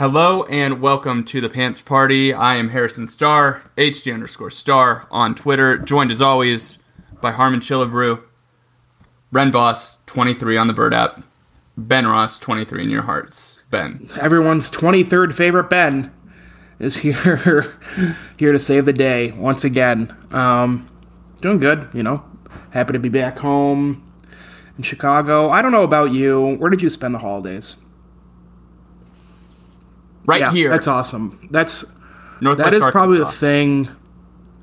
Hello and welcome to the Pants Party. I am Harrison Starr, HD underscore Star on Twitter, joined as always by Harmon Chillabrew, Ren Boss 23 on the Bird app, Ben Ross 23 in your hearts. Ben. Everyone's 23rd favorite Ben is here here to save the day once again. Um, doing good, you know. Happy to be back home in Chicago. I don't know about you. Where did you spend the holidays? Right yeah, here. That's awesome. That's Northwest that is probably the thing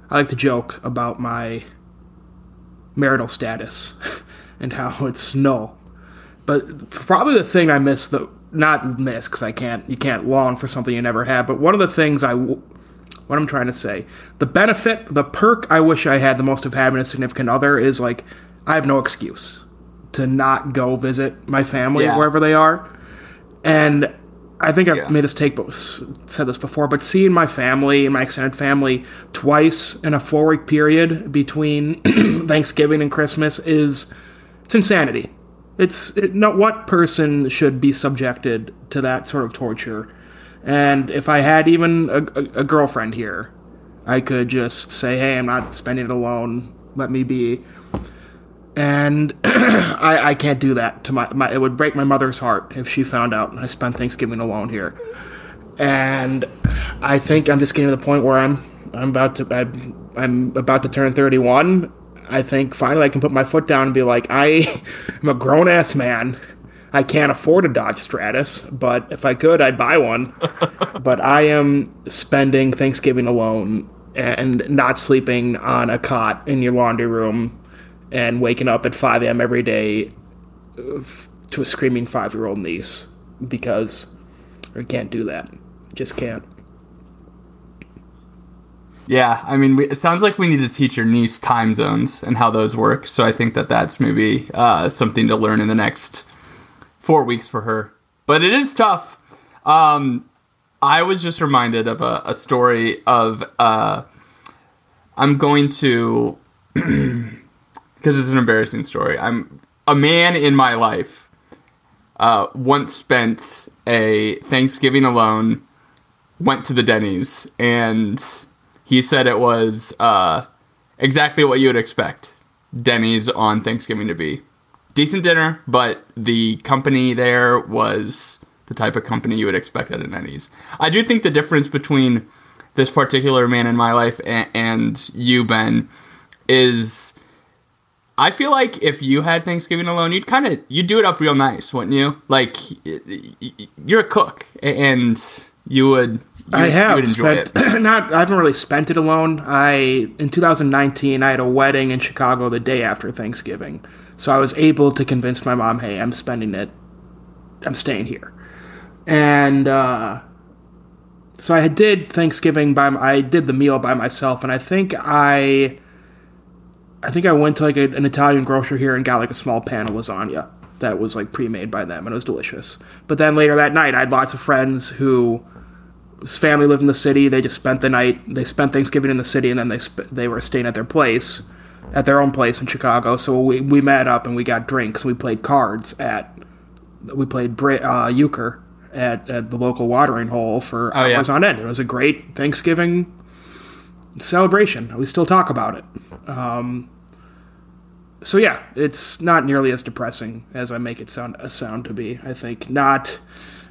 I like to joke about my marital status and how it's no. But probably the thing I miss the not miss because I can't you can't long for something you never had. But one of the things I what I'm trying to say the benefit the perk I wish I had the most of having a significant other is like I have no excuse to not go visit my family Yeah. wherever they are, and I think I've Yeah. made this take, but said this before. But seeing my family and my extended family twice in a four week period between Thanksgiving and Christmas is it's insanity. It's it, no what person should be subjected to that sort of torture. And if I had even a, a, a girlfriend here, I could just say, "Hey, I'm not spending it alone. Let me be." And I, I can't do that to my, my. It would break my mother's heart if she found out I spent Thanksgiving alone here. And I think I'm just getting to the point where I'm I'm about to I'm, I'm about to turn 31. I think finally I can put my foot down and be like, I am a grown ass man. I can't afford a Dodge Stratus, but if I could, I'd buy one. but I am spending Thanksgiving alone and not sleeping on a cot in your laundry room and waking up at 5 a.m. every day to a screaming five year old niece because I can't do that. Just can't. Yeah, I mean, we, it sounds like we need to teach your niece time zones and how those work. So I think that that's maybe uh, something to learn in the next four weeks for her. But it is tough. Um, I was just reminded of a, a story of uh, I'm going to because it's an embarrassing story. I'm a man in my life uh, once spent a Thanksgiving alone went to the Denny's and he said it was uh, exactly what you would expect Denny's on Thanksgiving to be. Decent dinner, but the company there was the type of company you would expect at a Denny's. I do think the difference between this particular man in my life and, and you, Ben, is I feel like if you had Thanksgiving alone, you'd kind of you'd do it up real nice, wouldn't you? Like you're a cook, and you would. You, I you have would enjoy spent it. not. I haven't really spent it alone. I in 2019 I had a wedding in Chicago the day after Thanksgiving, so I was able to convince my mom, "Hey, I'm spending it. I'm staying here," and uh, so I did Thanksgiving by. I did the meal by myself, and I think I. I think I went to like a, an Italian grocer here and got like a small pan of lasagna that was like pre-made by them, and it was delicious. But then later that night, I had lots of friends who his family lived in the city. They just spent the night. They spent Thanksgiving in the city, and then they sp- they were staying at their place, at their own place in Chicago. So we, we met up and we got drinks. We played cards at. We played Bra- uh, euchre at, at the local watering hole for Oh, yeah. hours on end. It was a great Thanksgiving celebration. We still talk about it. Um, so yeah, it's not nearly as depressing as I make it sound sound to be. I think not.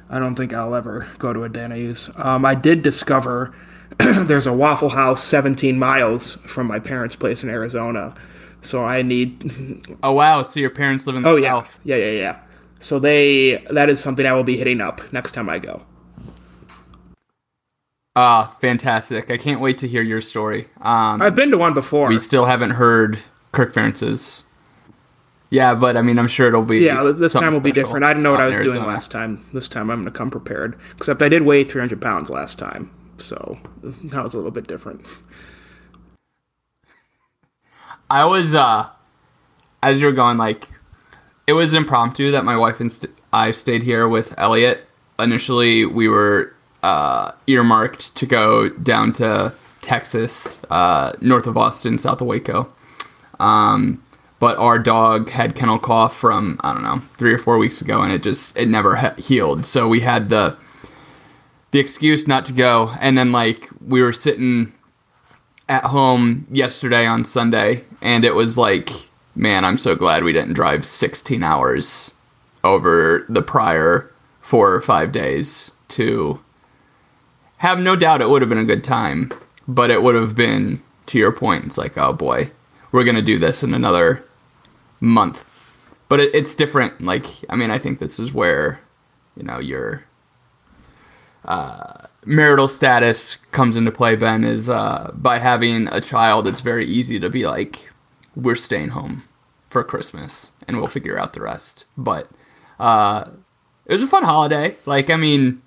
I don't think I'll ever go to a Denny's. Um, I did discover there's a Waffle House 17 miles from my parents' place in Arizona, so I need. Oh wow! So your parents live in the Oh yeah, south. yeah, yeah, yeah. So they that is something I will be hitting up next time I go. Ah, fantastic! I can't wait to hear your story. Um, I've been to one before. we still haven't heard Kirk Ferentz's. Yeah, but I mean, I'm sure it'll be. Yeah, this time will be different. I didn't know what I was doing last time. This time I'm going to come prepared. Except I did weigh 300 pounds last time, so that was a little bit different. I was, uh, as you're going, like, it was impromptu that my wife and st- I stayed here with Elliot. Initially, we were uh, earmarked to go down to Texas, uh, north of Austin, south of Waco. Um, but our dog had kennel cough from I don't know three or four weeks ago, and it just it never he- healed. So we had the the excuse not to go, and then like we were sitting at home yesterday on Sunday, and it was like, man, I'm so glad we didn't drive 16 hours over the prior four or five days to have no doubt it would have been a good time, but it would have been, to your point, it's like, oh boy, we're to do this in another month. But it, it's different. Like, I mean, I think this is where, you know, your marital status comes into play, Ben, is uh, by having a child, it's very easy to be like, we're staying home for Christmas and we'll figure out the rest. But uh, it was a fun holiday. Like, I mean,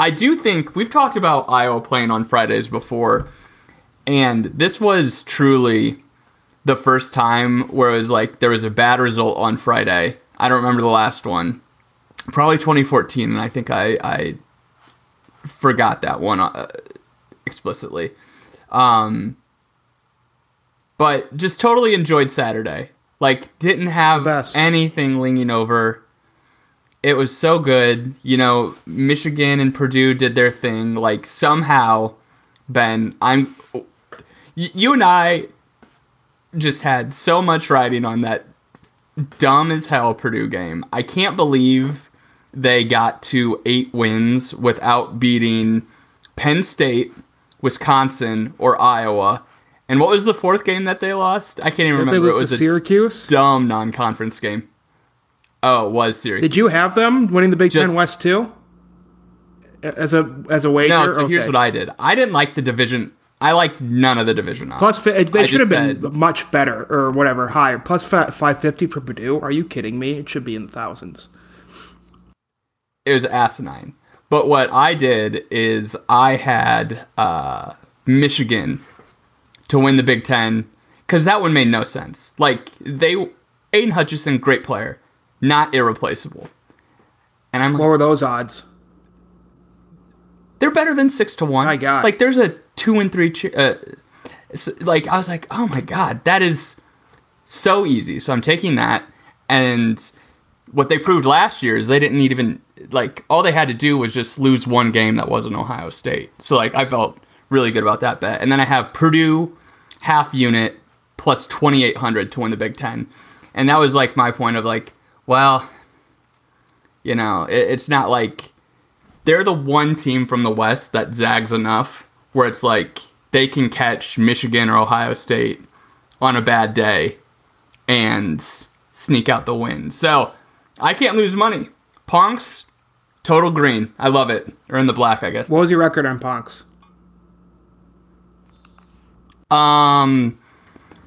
I do think we've talked about Iowa playing on Fridays before, and this was truly the first time where it was like there was a bad result on Friday. I don't remember the last one. Probably 2014, and I think I, I forgot that one uh, explicitly. Um, but just totally enjoyed Saturday. Like, didn't have anything leaning over. It was so good. You know, Michigan and Purdue did their thing. Like, somehow, Ben, I'm. You and I just had so much riding on that dumb as hell Purdue game. I can't believe they got to eight wins without beating Penn State, Wisconsin, or Iowa. And what was the fourth game that they lost? I can't even Did they remember. lose It to was a Syracuse? dumb non-conference game. Oh, it was Syracuse. Did you have them winning the Big Just- Ten West too? As a as a wager. No, so here's what I did. I didn't like the division. I liked none of the division. Plus, fi- I they should have been said- much better or whatever, higher. Plus fi- 550 for Purdue. Are you kidding me? It should be in the thousands. it was asinine. But what I did is I had uh, Michigan to win the Big Ten because that one made no sense. Like they, Aidan Hutchinson, great player, not irreplaceable. And I'm like, What were those odds? they're better than six to one. My God. like there's a two and three. Ch- uh, like I was like, oh my god, that is so easy. So I'm taking that, and what they proved last year is they didn't need even like all they had to do was just lose one game that wasn't Ohio State. So like I felt really good about that bet. And then I have Purdue half unit plus 2800 to win the Big 10. And that was like my point of like, well, you know, it, it's not like they're the one team from the West that zags enough where it's like they can catch Michigan or Ohio State on a bad day and sneak out the win. So I can't lose money. Ponks, total green. I love it. Or in the black, I guess. What was your record on Ponks? Um,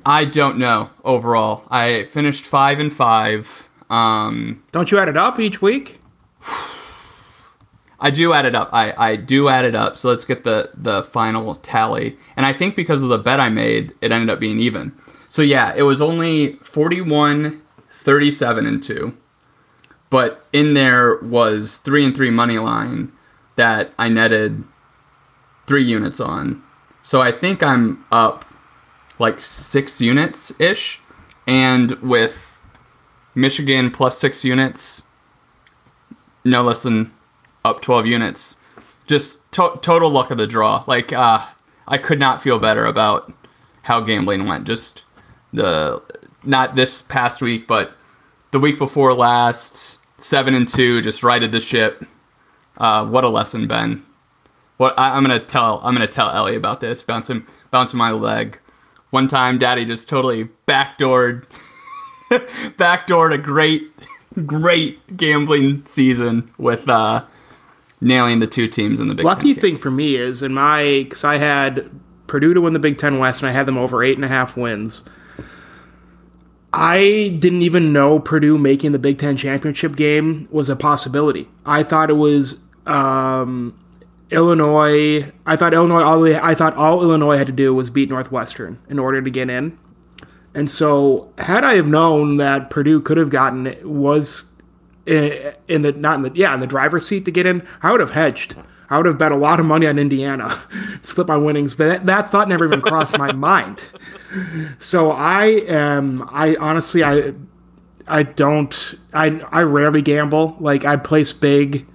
I don't know overall. I finished five and five. Um, Don't you add it up each week? I do add it up. I, I do add it up. So let's get the the final tally. And I think because of the bet I made, it ended up being even. So yeah, it was only 41 37 and 2. But in there was 3 and 3 money line that I netted 3 units on. So I think I'm up like 6 units ish and with Michigan plus 6 units no less than up 12 units. Just to- total luck of the draw. Like, uh, I could not feel better about how gambling went. Just the, not this past week, but the week before last, 7 and 2, just righted the ship. Uh, what a lesson, Ben. What I, I'm gonna tell I'm gonna tell Ellie about this. Bouncing bouncing my leg. One time, Daddy just totally backdoored backdoored a great great gambling season with uh, nailing the two teams in the Big Lucky Ten. thing for me is in my because I had Purdue to win the Big Ten West and I had them over eight and a half wins. I didn't even know Purdue making the Big Ten championship game was a possibility. I thought it was um, Illinois. I thought Illinois. All I thought all Illinois had to do was beat Northwestern in order to get in. And so, had I have known that Purdue could have gotten was eh, in the not in the yeah in the driver's seat to get in, I would have hedged. I would have bet a lot of money on Indiana, split my winnings, but that, that thought never even crossed my mind. So I am I honestly I I don't I I rarely gamble. Like I place big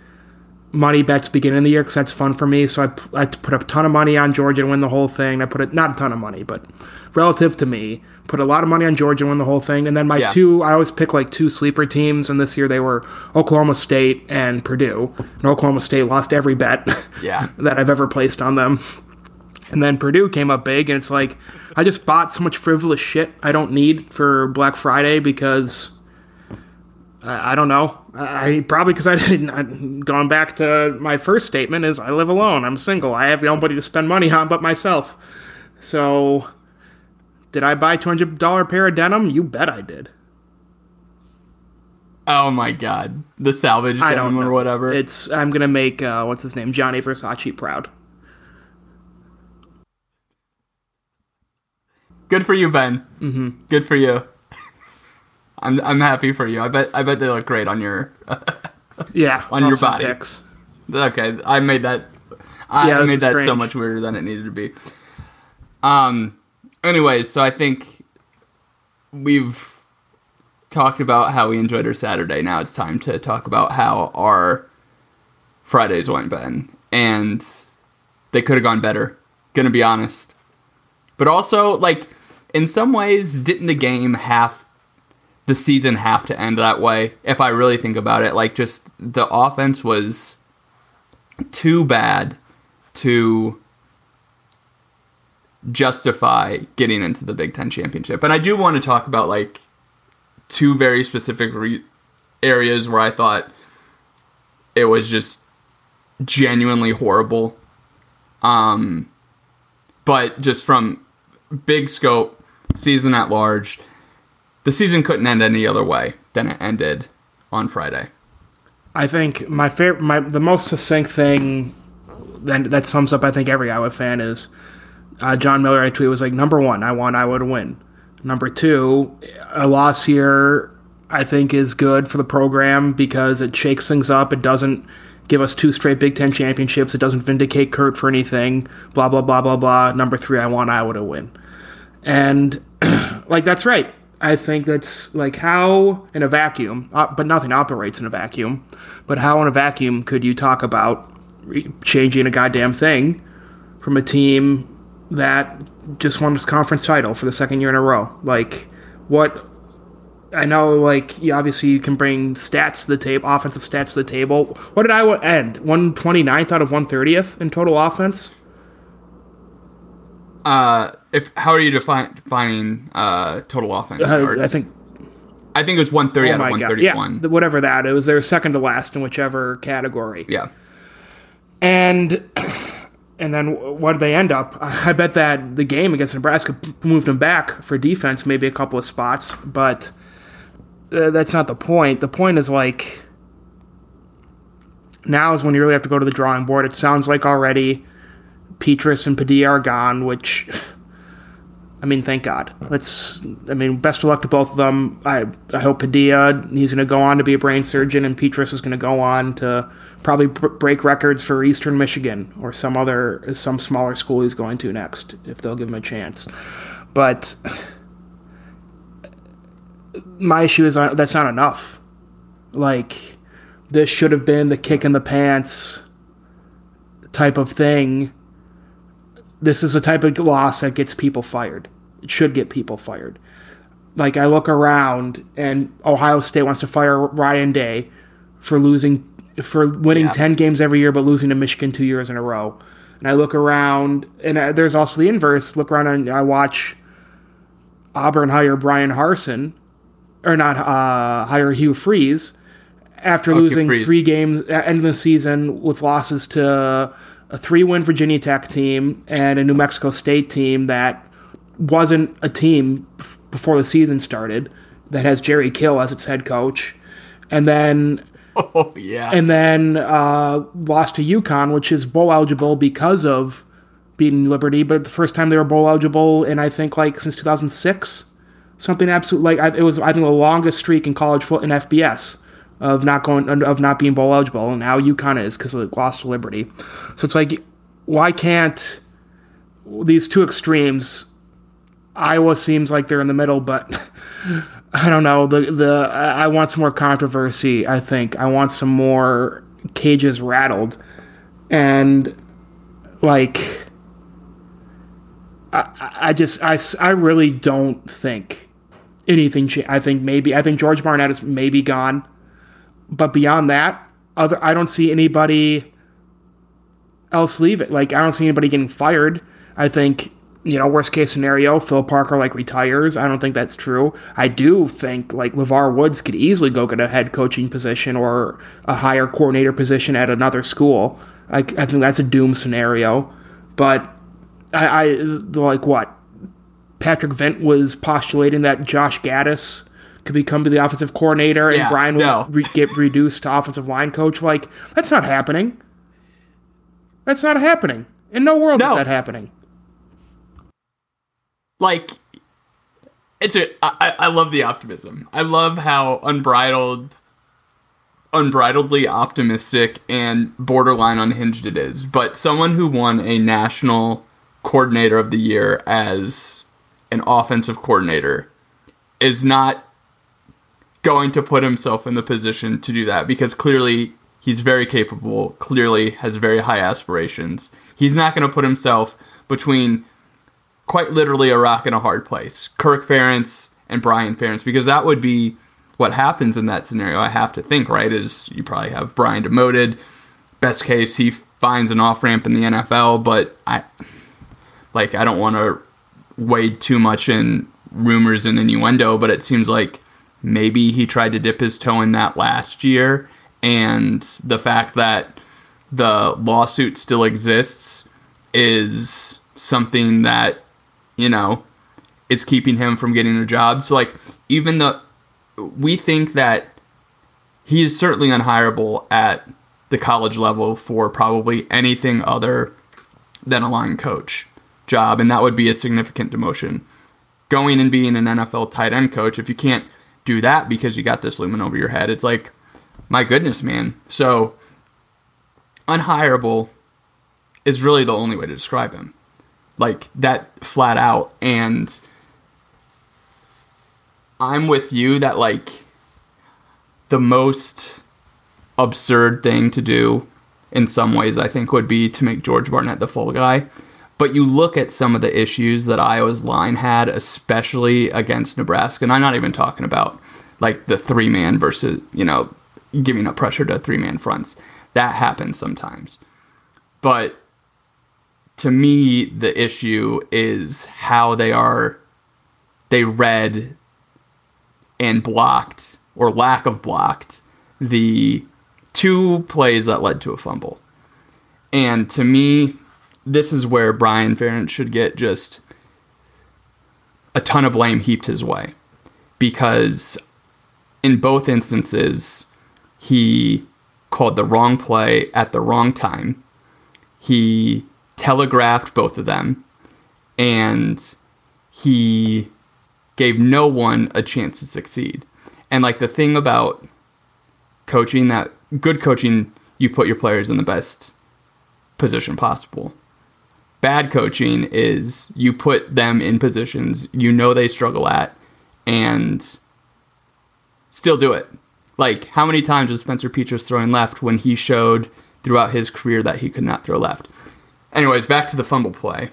money bets beginning of the year because that's fun for me. So I I put a ton of money on Georgia to win the whole thing. I put it not a ton of money, but relative to me, put a lot of money on Georgia win the whole thing. And then my Yeah. two, I always pick like two sleeper teams, and this year they were Oklahoma State and Purdue. And Oklahoma State lost every bet Yeah. that I've ever placed on them. And then Purdue came up big, and it's like I just bought so much frivolous shit I don't need for Black Friday because I, I don't know. I, probably because I didn't. I, going back to my first statement is I live alone. I'm single. I have nobody to spend money on but myself. So, did I buy two hundred dollar pair of denim? You bet I did. Oh my god. The salvage I denim or whatever. It's I'm gonna make uh, what's his name Gianni Versace proud. Good for you, Ben. Mm-hmm. Good for you. I'm I'm happy for you. I bet I bet they look great on your. Yeah, On your body. Pics. okay, I made that. I Yeah, made that so much weirder than it needed to be. Um. Anyways, so I think we've talked about how we enjoyed our Saturday. Now it's time to talk about how our Fridays went, Ben. And they could have gone better. Gonna be honest. But also, like, in some ways, didn't the game have the season have to end that way? If I really think about it, like, just the offense was too bad to justify getting into the Big Ten championship. And I do want to talk about, like, two very specific re- areas where I thought it was just genuinely horrible. Um, but just from big scope, season at large, the season couldn't end any other way than it ended on Friday. I think my favorite, my the most succinct thing that that sums up I think every Iowa fan is uh, John Miller. I tweet was like number one, I want Iowa to win. Number two, a loss here I think is good for the program because it shakes things up. It doesn't give us two straight Big Ten championships. It doesn't vindicate Kirk for anything. Blah blah blah blah blah. Number three, I want Iowa to win. And like that's right. I think that's like how in a vacuum, uh, but nothing operates in a vacuum. But how in a vacuum could you talk about changing a goddamn thing from a team that just won its conference title for the second year in a row? Like what? I know, like you, obviously you can bring stats to the table, offensive stats to the table. What did Iowa end? One twenty ninth out of one thirtieth in total offense. Uh, if how are you define, defining uh, total offense? Uh. I think I think it was 130 Oh out of god! Yeah, 131. whatever that. It was their second to last in whichever category. yeah. And and then what did they end up? I bet that the game against Nebraska moved them back for defense, maybe a couple of spots, but uh, that's not the point. The point is like now is when you really have to go to the drawing board. It sounds like already Petras and Padilla are gone, which I mean, thank God. Let's. I mean, best of luck to both of them. I I hope Padilla he's going to go on to be a brain surgeon, and Petras is going to go on to probably br- break records for Eastern Michigan or some other some smaller school he's going to next if they'll give him a chance. But my issue is uh, that's not enough. Like this should have been the kick in the pants type of thing this is a type of loss that gets people fired. It should get people fired. Like I look around and Ohio State wants to fire Ryan Day for losing for winning Yeah. 10 games every year but losing to Michigan 2 years in a row. And I look around and uh, there's also the inverse. Look around and I watch Auburn hire Bryan Harsin or not uh, hire Hugh Freeze after Okay, losing Freeze. three games at end of the season with losses to a three-win Virginia Tech team and a New Mexico State team that wasn't a team before the season started, that has Jerry Kill as its head coach, and then Oh yeah. and then uh, lost to UConn, which is bowl eligible because of beating Liberty, but the first time they were bowl eligible in I think like since 2006, something absolute like it was I think the longest streak in college foot in FBS of not going of not being bowl eligible, and now UConn is because it lost to Liberty. So it's like, why can't these two extremes? Iowa seems like they're in the middle, but I don't know. The the I want some more controversy. I think I want some more cages rattled, and like I, I just I, I really don't think anything. Cha- I think maybe I think George Barnett is maybe gone, but beyond that, other I don't see anybody else leave it. Like I don't see anybody getting fired. I think you know worst case scenario, Phil Parker like retires. I don't think that's true. I do think like LeVar Woods could easily go get a head coaching position or a higher coordinator position at another school. I, I think that's a doom scenario, but I, I like what Patrick Vent was postulating that Josh Gattis could become the offensive coordinator and Yeah, Brian no. would re- get reduced to offensive line coach. Like that's not happening. That's not happening. In no world No. is that happening. like it's a I, I love the optimism i love how unbridled unbridledly optimistic and borderline unhinged it is but someone who won a national coordinator of the year as an offensive coordinator is not going to put himself in the position to do that because clearly he's very capable clearly has very high aspirations he's not going to put himself between quite literally a rock and a hard place. Kirk Ferentz and Brian Ferentz, because that would be what happens in that scenario. I have to think, right? Is you probably have Brian demoted. Best case, he finds an off ramp in the NFL, but I like I don't want to wade too much in rumors and innuendo, but it seems like maybe he tried to dip his toe in that last year, and the fact that the lawsuit still exists is something that you know is keeping him from getting a job. So like even the we think that he is certainly unhireable at the college level for probably anything other than a line coach job, and that would be a significant demotion. Going and being an NFL tight end coach, if you can't do that because you got this lumen over your head, it's like, my goodness, man. So, unhireable is really the only way to describe him. Like, that flat out. And I'm with you that, like, the most absurd thing to do in some ways, I think, would be to make George Barnett the full guy. But you look at some of the issues that Iowa's line had, especially against Nebraska, and I'm not even talking about like the three man versus, you know, giving up pressure to three man fronts. That happens sometimes. But to me, the issue is how they are, they read and blocked, or lack of blocked, the two plays that led to a fumble. And to me, this is where Brian Ferentz should get just a ton of blame heaped his way. Because in both instances, he called the wrong play at the wrong time. He telegraphed both of them. And he gave no one a chance to succeed. And like the thing about coaching that good coaching, you put your players in the best position possible. Bad coaching is you put them in positions you know they struggle at and still do it. Like, how many times was Spencer Petras throwing left when he showed throughout his career that he could not throw left? Anyways, back to the fumble play.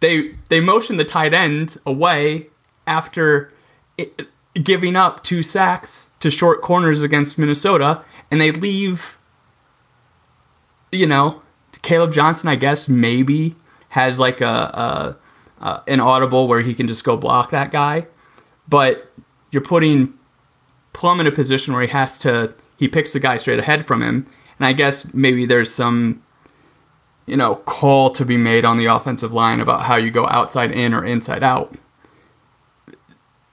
They they motion the tight end away after it, giving up two sacks to short corners against Minnesota, and they leave. You know, Kaleb Johnson, I guess maybe has like a, a, a an audible where he can just go block that guy, but you're putting Plum in a position where he has to he picks the guy straight ahead from him, and I guess maybe there's some you know call to be made on the offensive line about how you go outside in or inside out.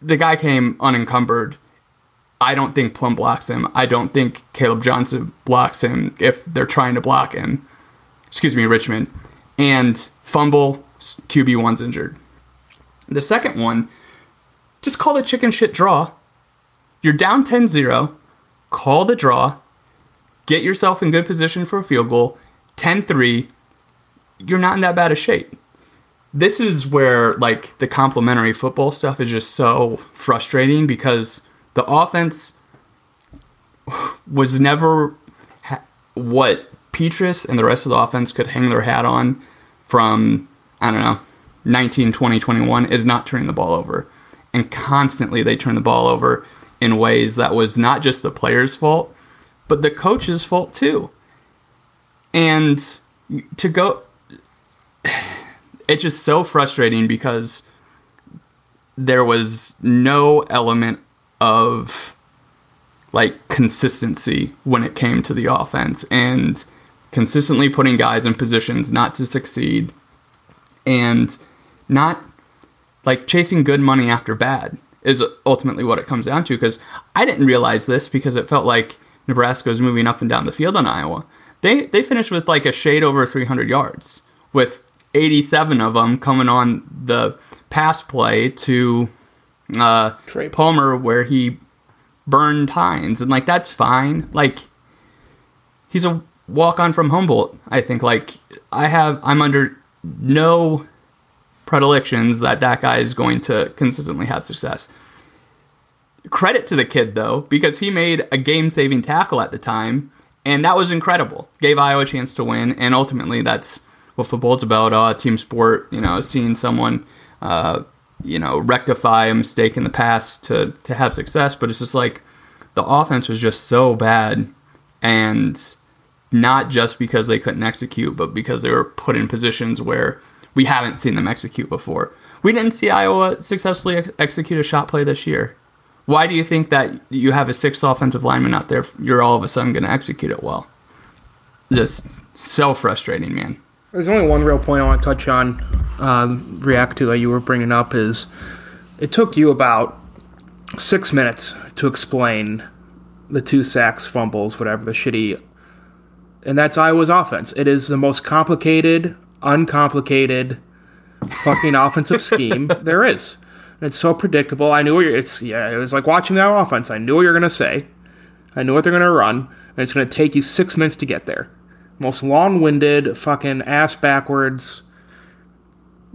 the guy came unencumbered. I don't think Plum blocks him. I don't think Kaleb Johnson blocks him if they're trying to block him. Excuse me, Richman. And fumble, QB1's injured. The second one, just call the chicken shit draw. You're down 10 0. Call the draw. Get yourself in good position for a field goal. 10 3. You're not in that bad a shape. This is where, like, the complementary football stuff is just so frustrating because the offense was never ha- what Petras and the rest of the offense could hang their hat on from, I don't know, 19, 20, 21 is not turning the ball over. And constantly they turn the ball over in ways that was not just the player's fault, but the coach's fault too. And to go, it's just so frustrating because there was no element of like consistency when it came to the offense and consistently putting guys in positions not to succeed and not like chasing good money after bad is ultimately what it comes down to because I didn't realize this because it felt like Nebraska was moving up and down the field on Iowa. They they finished with like a shade over 300 yards with 87 of them coming on the pass play to uh, Trey Palmer where he burned Hines and like that's fine. Like he's a walk on from Humboldt. I think like I have I'm under no predilections that that guy is going to consistently have success. Credit to the kid though, because he made a game-saving tackle at the time, and that was incredible. Gave Iowa a chance to win, and ultimately that's what football's about. Uh, team sport, you know, seeing someone, uh, you know, rectify a mistake in the past to to have success. But it's just like the offense was just so bad, and not just because they couldn't execute, but because they were put in positions where we haven't seen them execute before. We didn't see Iowa successfully ex- execute a shot play this year. Why do you think that you have a sixth offensive lineman out there? You're all of a sudden going to execute it well. Just so frustrating, man. There's only one real point I want to touch on, um, react to that you were bringing up is it took you about six minutes to explain the two sacks, fumbles, whatever the shitty, and that's Iowa's offense. It is the most complicated, uncomplicated, fucking offensive scheme there is. And it's so predictable. I knew what you're. It's yeah. It was like watching that offense. I knew what you're gonna say. I knew what they're gonna run, and it's gonna take you six minutes to get there most long-winded, fucking ass backwards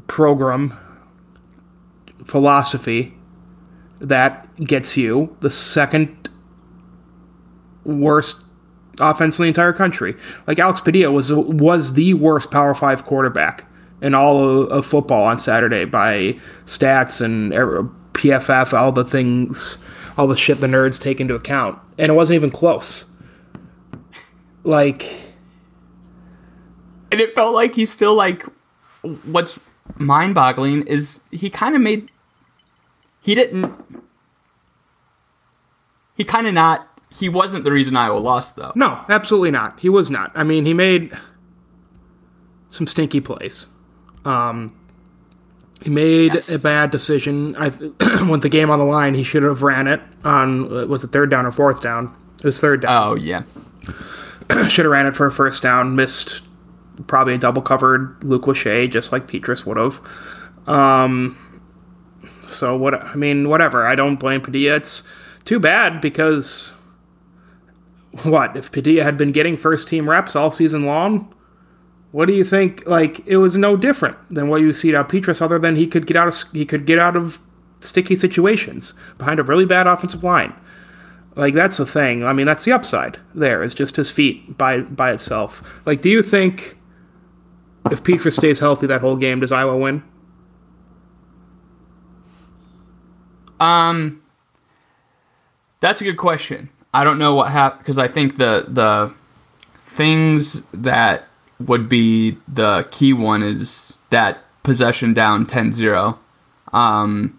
program philosophy that gets you the second worst offense in the entire country. Like Alex Padilla was was the worst Power Five quarterback in all of, football on Saturday by stats and er- PFF, all the things, all the shit the nerds take into account, and it wasn't even close. Like and it felt like he still like what's mind-boggling is he kind of made he didn't he kind of not he wasn't the reason Iowa lost though. No, absolutely not. He was not. I mean, he made some stinky plays. Um, he made Yes. a bad decision. I with the game on the line, he should have ran it on was it third down or fourth down? It was third down. Oh yeah. should have ran it for a first down. Missed probably a double covered Luke Lachey, just like Petras would have. Um, so what? I mean, whatever. I don't blame Padilla. It's too bad because what if Padilla had been getting first team reps all season long? What do you think? Like it was no different than what you see out Petras, other than he could get out of he could get out of sticky situations behind a really bad offensive line. Like that's the thing. I mean, that's the upside. There is just his feet by by itself. Like, do you think if Petras stays healthy that whole game, does Iowa win? Um, that's a good question. I don't know what happened because I think the the things that would be the key one is that possession down 10-0. Um,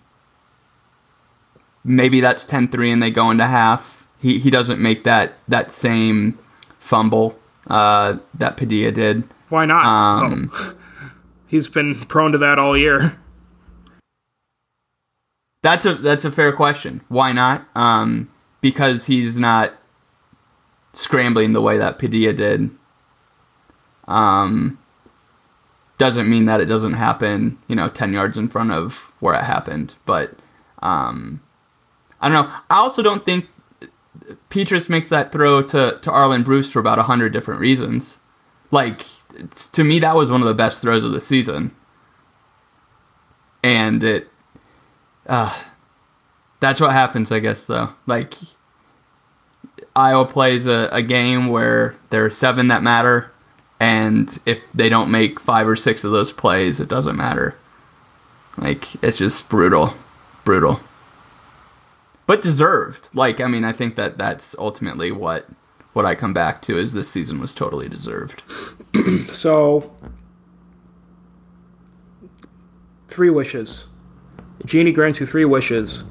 maybe that's 10-3 and they go into half. He he doesn't make that that same fumble uh, that Padilla did. Why not? Um, Oh. He's been prone to that all year. That's a that's a fair question. Why not? Um, because he's not scrambling the way that Padilla did. Um, doesn't mean that it doesn't happen, you know, ten yards in front of where it happened. But um, I don't know. I also don't think Petras makes that throw to to Arland Bruce for about a hundred different reasons. Like to me, that was one of the best throws of the season, and it uh, that's what happens, I guess, though. Like, Iowa plays a, a game where there are seven that matter, and if they don't make five or six of those plays, it doesn't matter. Like, it's just brutal. Brutal. But deserved. Like, I mean, I think that that's ultimately what what I come back to is this season was totally deserved. So, three wishes. Jeannie grants you three wishes.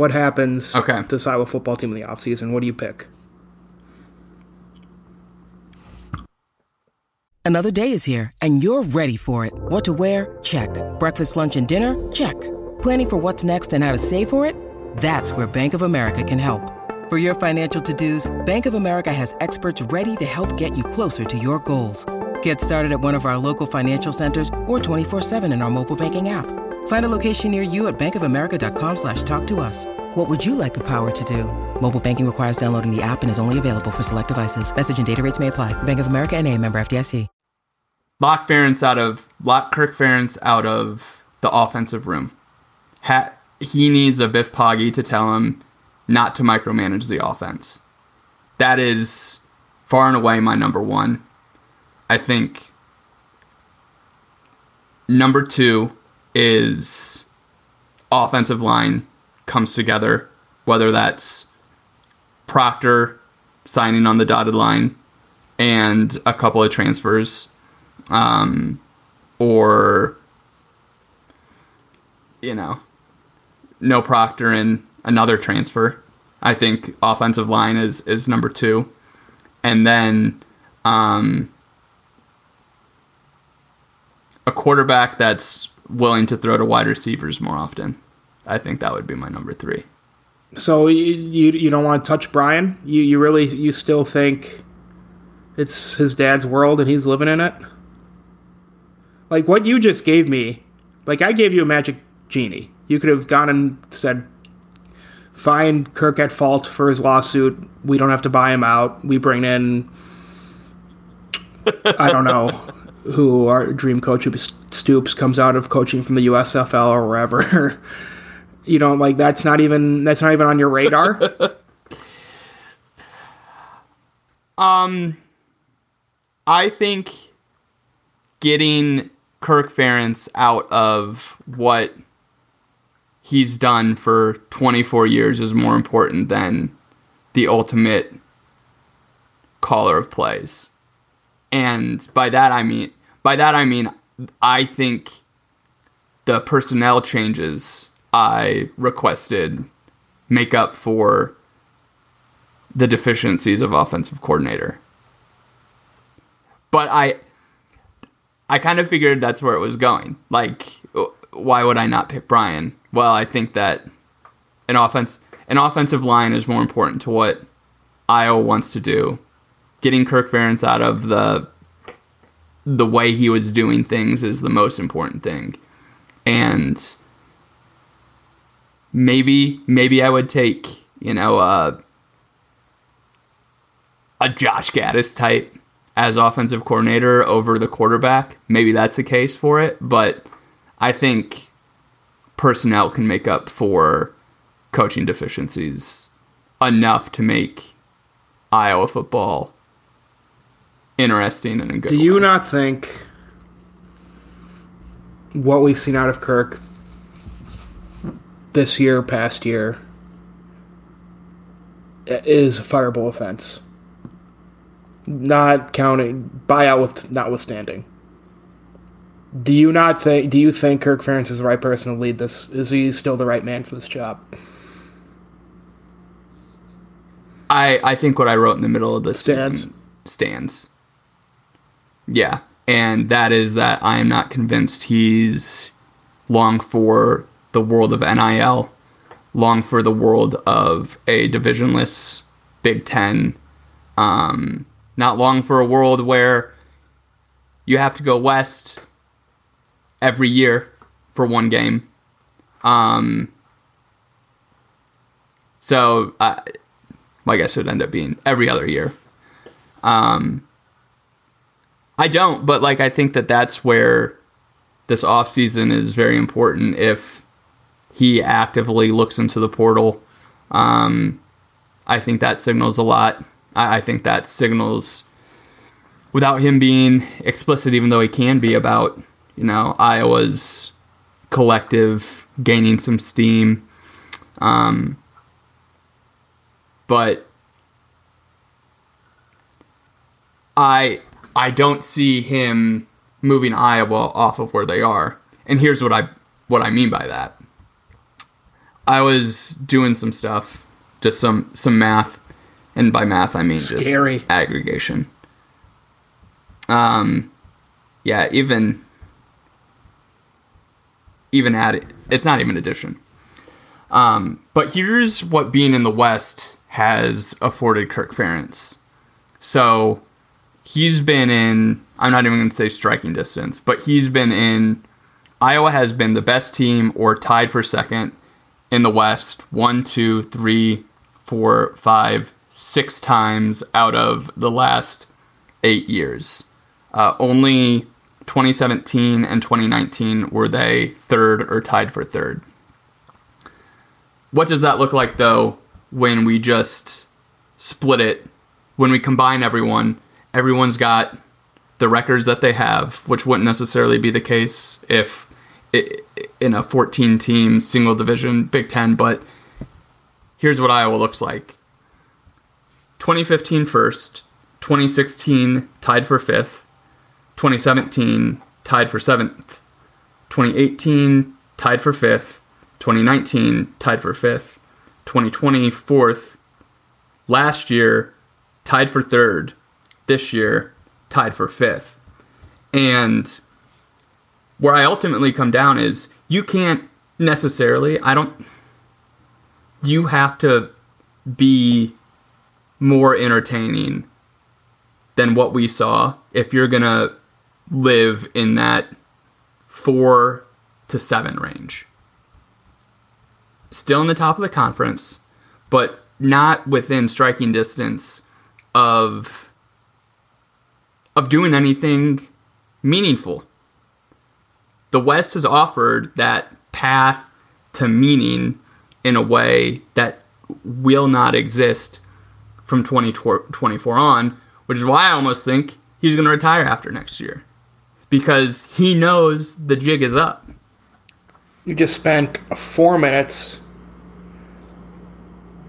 What happens Okay. to this Iowa football team in the offseason? What do you pick? Another day is here, and you're ready for it. What to wear? Check. Breakfast, lunch, and dinner? Check. Planning for what's next and how to save for it? That's where Bank of America can help. For your financial to dos, Bank of America has experts ready to help get you closer to your goals. Get started at one of our local financial centers or 24-7 in our mobile banking app. Find a location near you at bankofamerica.com slash talk to us. What would you like the power to do? Mobile banking requires downloading the app and is only available for select devices. Message and data rates may apply. Bank of America and a member FDIC. lock Ferentz out of lock Kirk Ferentz out of the offensive room. Ha- he needs a Biff Poggi to tell him not to micromanage the offense. That is far and away my number one. I think number two is offensive line comes together, whether that's Proctor signing on the dotted line and a couple of transfers um, or you know, no Proctor and another transfer. I think offensive line is is number two, and then um, a quarterback that's willing to throw to wide receivers more often. I think that would be my number three. So you you, you don't want to touch Brian? You you really you still think it's his dad's world and he's living in it? Like what you just gave me, like I gave you a magic genie. You could have gone and said, "Find Kirk at fault for his lawsuit. We don't have to buy him out. We bring in, I don't know, who our dream coach who Stoops comes out of coaching from the USFL or wherever." you know like that's not even that's not even on your radar um, I think getting Kirk Ferentz out of what he's done for 24 years is more important than the ultimate caller of plays. And by that I mean by that I mean I think the personnel changes I requested make up for the deficiencies of offensive coordinator. But I I kind of figured that's where it was going. Like why would I not pick Brian? Well, I think that an offense an offensive line is more important to what Iowa wants to do. Getting Kirk Ferentz out of the the way he was doing things is the most important thing. And maybe maybe I would take, you know, uh, a Josh Gattis type as offensive coordinator over the quarterback. Maybe that's the case for it, but I think personnel can make up for coaching deficiencies enough to make Iowa football interesting and a good. do you not think what we've seen out of kirk this year past year is a fireable offense not counting buyout with notwithstanding do you not think do you think kirk ferentz is the right person to lead this is he still the right man for this job I I think what I wrote in the middle of this Stands. stands. Yeah, and that is that I am not convinced he's long for the world of NIL, long for the world of a divisionless Big Ten, um, not long for a world where you have to go west every year for one game. Um, so uh, I guess it would end up being every other year. Um, I don't, but like I think that that's where this off season is very important. If he actively looks into the portal, um, I think that signals a lot. I, I think that signals without him being explicit, even though he can be about you know Iowa's collective gaining some steam. Um, but I I don't see him moving Iowa off of where they are. And here's what I what I mean by that. I was doing some stuff, just some some math, and by math I mean Scary. just aggregation. Um, yeah, even even add it. It's not even addition. Um, but here's what being in the West has afforded Kirk Ferentz. So he's been in. I'm not even going to say striking distance, but he's been in. Iowa has been the best team or tied for second in the West one, two, three, four, five, six times out of the last eight years. Uh, only 2017 and 2019 were they third or tied for third. What does that look like though when we just split it? When we combine everyone, everyone's got the records that they have, which wouldn't necessarily be the case if it, in a 14 team single division Big Ten, but here's what Iowa looks like. 2015 first, 2016 tied for fifth, 2017 tied for seventh, 2018 tied for fifth, 2019 tied for fifth, 2020 fourth, last year tied for third, this year tied for fifth. And where I ultimately come down is you can't necessarily, I don't, you have to be more entertaining than what we saw if you're going to live in that four to seven range. Still in the top of the conference, but not within striking distance of of doing anything meaningful. The West has offered that path to meaning in a way that will not exist from 2024 on, which is why I almost think he's going to retire after next year because he knows the jig is up. You just spent four minutes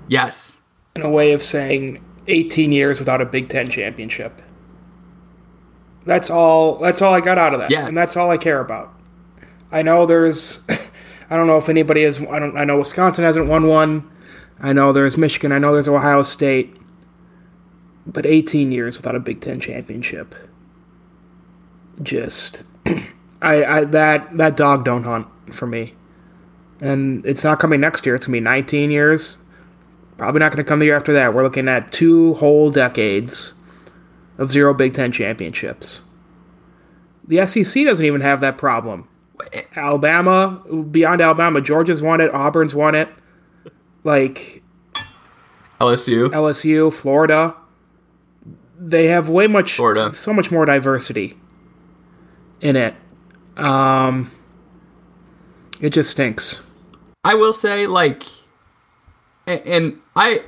Yes. in a way of saying 18 years without a Big Ten championship. That's all. That's all I got out of that, Yes. and that's all I care about. I know there's. I don't know if anybody is. I don't. I know Wisconsin hasn't won one. I know there's Michigan. I know there's Ohio State. But 18 years without a Big Ten championship. Just, I, I that that dog don't hunt for me, and it's not coming next year. It's gonna be 19 years. Probably not going to come the year after that. We're looking at two whole decades of zero Big Ten championships. The SEC doesn't even have that problem. Alabama, beyond Alabama, Georgia's won it, Auburn's won it. Like LSU. LSU, Florida, they have way much, Florida. so much more diversity in it. Um, it just stinks. I will say, like, and I,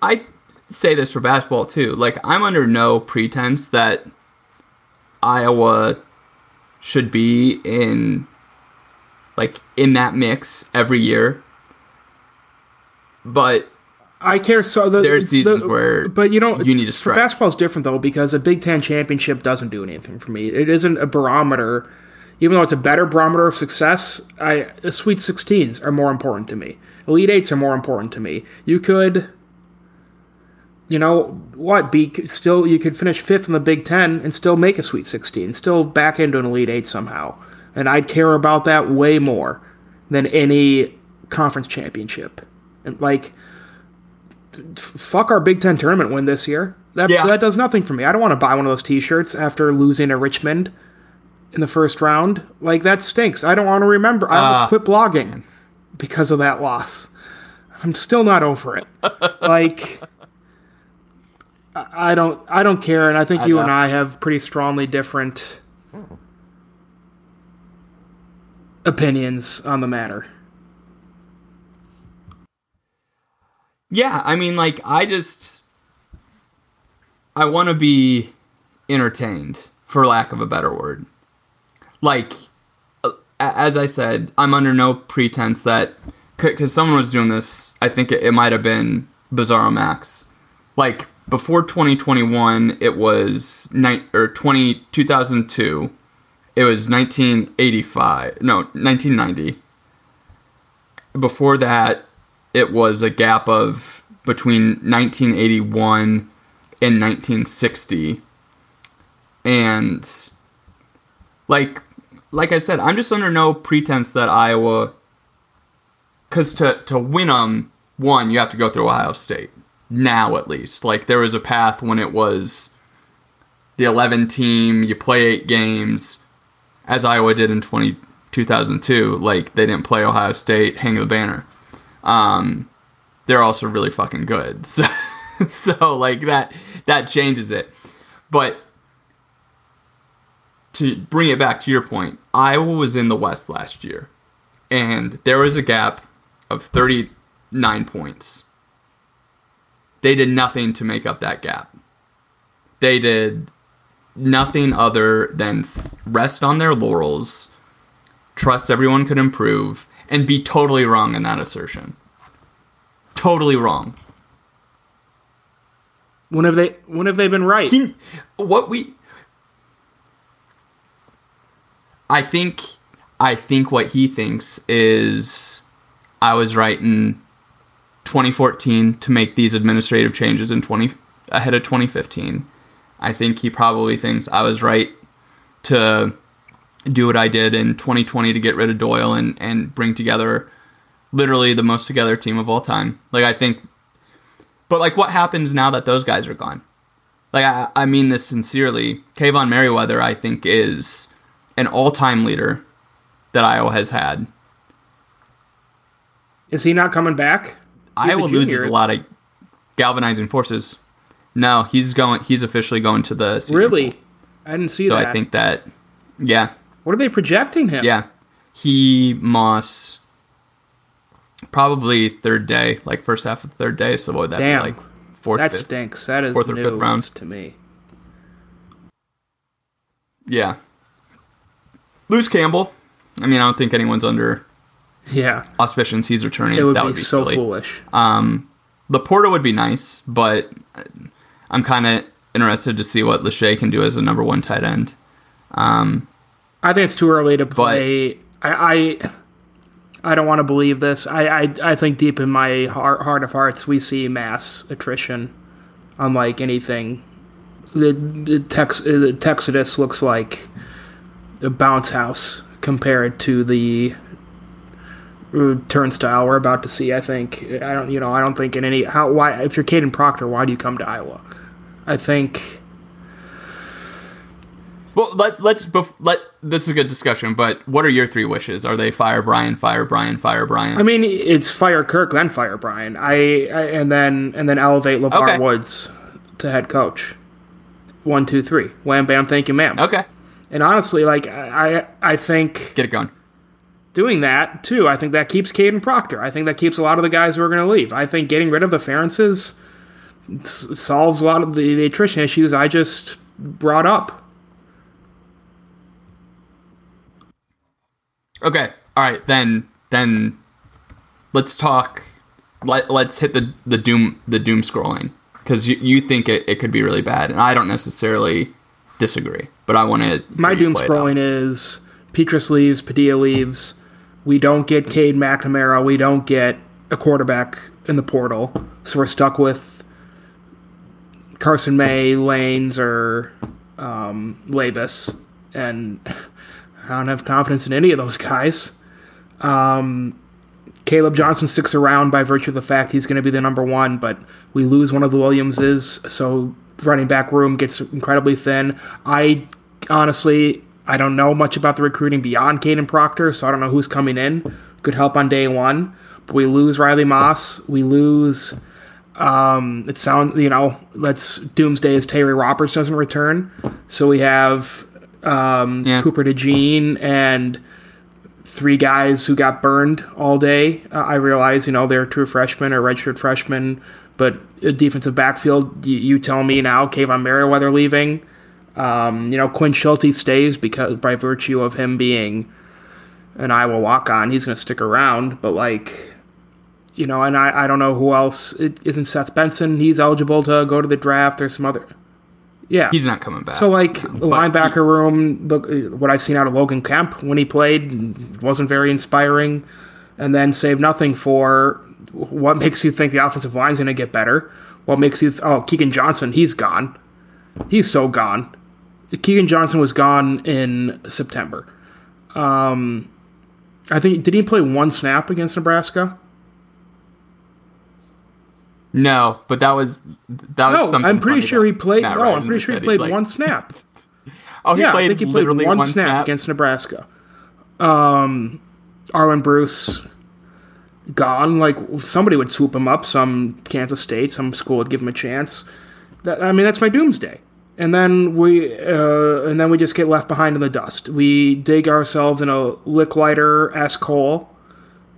I say this for basketball too. Like, I'm under no pretense that Iowa should be in, like, in that mix every year. But I care so. The, There's seasons the- where but you don't. you need to stretch. basketball is different though because a Big Ten championship doesn't do anything for me. It isn't a barometer. Even though it's a better barometer of success, I Sweet 16s are more important to me. Elite Eights are more important to me. You could, you know, what be still you could finish fifth in the Big Ten and still make a Sweet 16, still back into an Elite Eight somehow, and I'd care about that way more than any conference championship. And like, fuck our Big Ten tournament win this year. That Yeah. that does nothing for me. I don't want to buy one of those T-shirts after losing to Richmond in the first round. Like that stinks. I don't want to remember. I almost ah. quit blogging because of that loss. I'm still not over it. like. I I don't. I don't care, and I think you and. I have pretty strongly different opinions on the matter. Yeah, I mean, like, I just. I want to be entertained, for lack of a better word. Like, as I said, I'm under no pretense that. Because someone was doing this, I think it, it might have been Bizarro Max. Like, before 2021, it was. Ni- or 20, 2002. It was 1985. No, 1990 before that, it was a gap of between 1981 and 1960. And like like I said, I'm just under no pretense that Iowa cuz to to win them one, you have to go through Ohio State. Now at least. Like there was a path when it was the 11 team, you play 8 games as Iowa did in 20, 2002, like they didn't play Ohio State, hang the banner. Um, they're also really fucking good. So, so like that that changes it. But to bring it back to your point, Iowa was in the West last year, and there was a gap of 39 points. They did nothing to make up that gap. They did nothing other than rest on their laurels, trust everyone could improve, and be totally wrong in that assertion. Totally wrong. When have they? When have they been right? Can- what we I think I think what he thinks is I was right in 2014 to make these administrative changes in 20 ahead of 2015. I think he probably thinks I was right to do what I did in 2020 to get rid of Doyle and and bring together literally the most together team of all time. Like I think but like what happens now that those guys are gone? Like I, I mean this sincerely. Kaevon Merriweather, I think, is an all-time leader that Iowa has had. Is he not coming back? Iowa loses a lot of galvanizing forces. No, he's going. He's officially going to the Senior Really? Bowl. I didn't see So that. So I think that, yeah, What are they projecting him? yeah, he Moss, probably third day, like first half of the third day. So what would that Damn. be like? Fourth, that fifth? stinks. That is fourth or fifth round. to me. Yeah. Lose Campbell. I mean, I don't think anyone's under Yeah, auspicions he's returning. it would that be, would be so silly. foolish. Um, Laporta would be nice, but I'm kind of interested to see what Lachey can do as a number one tight end. Um, I think it's too early to play. I, I I don't want to believe this. I, I I think deep in my heart, heart of hearts, we see mass attrition, unlike anything. The, the Tex the Texadus looks like a bounce house compared to the turnstile we're about to see. I think I don't you know I don't think in any how why if you're Kadyn Proctor, why do you come to Iowa? I think well, let, let's bef- let this is a good discussion. But what are your three wishes? Are they fire Brian, fire Brian, fire Brian? I mean, it's fire Kirk, then fire Brian. I, I and then and then elevate LeVar Okay. Woods to head coach. One, two, three. Wham, bam, thank you, ma'am. okay, And honestly, like I, I think get it going. Doing that too. I think that keeps Kadyn Proctor. I think that keeps a lot of the guys who are going to leave. I think getting rid of the Ferentzes solves a lot of the, the attrition issues I just brought up. Okay, all right, then then let's talk. Let let's hit the the doom the doom scrolling because you you think it, it could be really bad, and I don't necessarily disagree, but I want to My doom scrolling is Petras leaves, Padilla leaves. We don't get Cade McNamara. We don't get a quarterback in the portal. So we're stuck with Carson May, Lanes, or um, Labas. And I don't have confidence in any of those guys. Um, Kaleb Johnson sticks around by virtue of the fact he's going to be the number one, but we lose one of the Williamses, so running back room gets incredibly thin. I honestly, I don't know much about the recruiting beyond Kadyn Proctor, so I don't know who's coming in. Could help on day one. But we lose Riley Moss. We lose. Um, it sounds you know. Let's Doomsday as Terry Roberts doesn't return, so we have um, Yeah. Cooper DeJean and three guys who got burned all day. Uh, I realize, you know, they're true freshmen or redshirt freshmen, but a defensive backfield, you, you tell me now, Kaevon Merriweather leaving. Um, you know, Quinn Schulte stays because by virtue of him being an Iowa walk on, he's going to stick around. But, like, you know, and I, I don't know who else. It isn't Seth Benson. He's eligible to go to the draft. There's some other. Yeah. He's not coming back. So like the but linebacker room, look what I've seen out of Logan Kemp when he played wasn't very inspiring, and then save nothing for what makes you think the offensive line's going to get better. What makes you th- oh Keagan Johnson he's gone, he's so gone. Keagan Johnson was gone in September. Um, I think did he play one snap against Nebraska? No, but that was that was No, something. I'm pretty sure he played. Matt No, I'm pretty sure he played like, one snap. Oh, he Yeah, played I think he played literally one, one snap, against Nebraska. Um, Arland Bruce gone. Like somebody would swoop him up. Some Kansas State, some school would give him a chance. That, I mean, that's my doomsday. And then we, uh, and then we just get left behind in the dust. We dig ourselves in a Lickliter esque hole,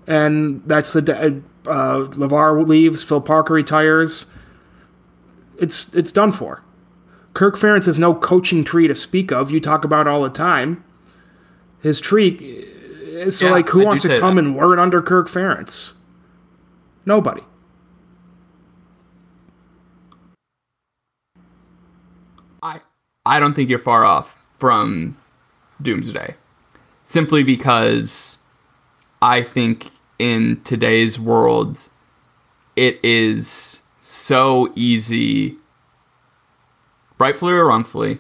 and that's the. de- Uh, Levar leaves. Phil Parker retires. It's it's done for. Kirk Ferentz has no coaching tree to speak of. You talk about all the time. His tree. So, Yeah, like, who I wants to come that. and learn under Kirk Ferentz? Nobody. I don't think you're far off from Doomsday. Simply because I think in today's world it is so easy rightfully or wrongfully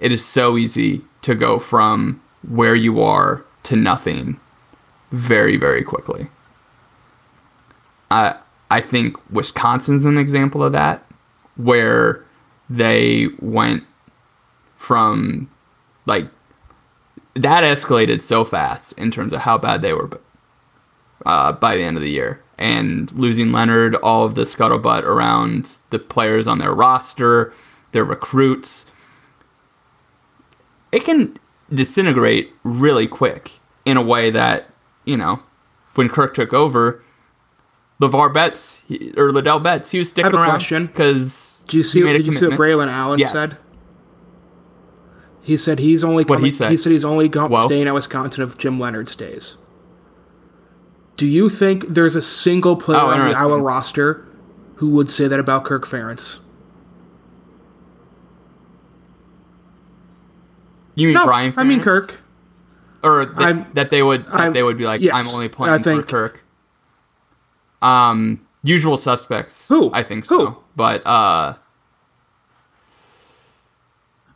it is so easy to go from where you are to nothing very very quickly. I I think Wisconsin's an example of that where they went from like that escalated so fast in terms of how bad they were uh, by the end of the year and losing Leonard, all of the scuttlebutt around the players on their roster, their recruits. It can disintegrate really quick in a way that, you know, when Kirk took over, LeVar Betts or Ladell Betts, he was sticking around question. because Did you see? he made a Did you see what. Braylon Allen Yes. said? He said he's only coming, he say? he said he's only go- Whoa. staying at Wisconsin if Jim Leonard stays. Do you think there's a single player Oh, on the. Iowa roster who would say that about Kirk Ferentz? You mean No, Brian? I mean Kirk. or that, that they would that they would be like, yes, I'm only I playing think- for Kirk. Um, usual suspects. Who? I think Who? so. But uh, I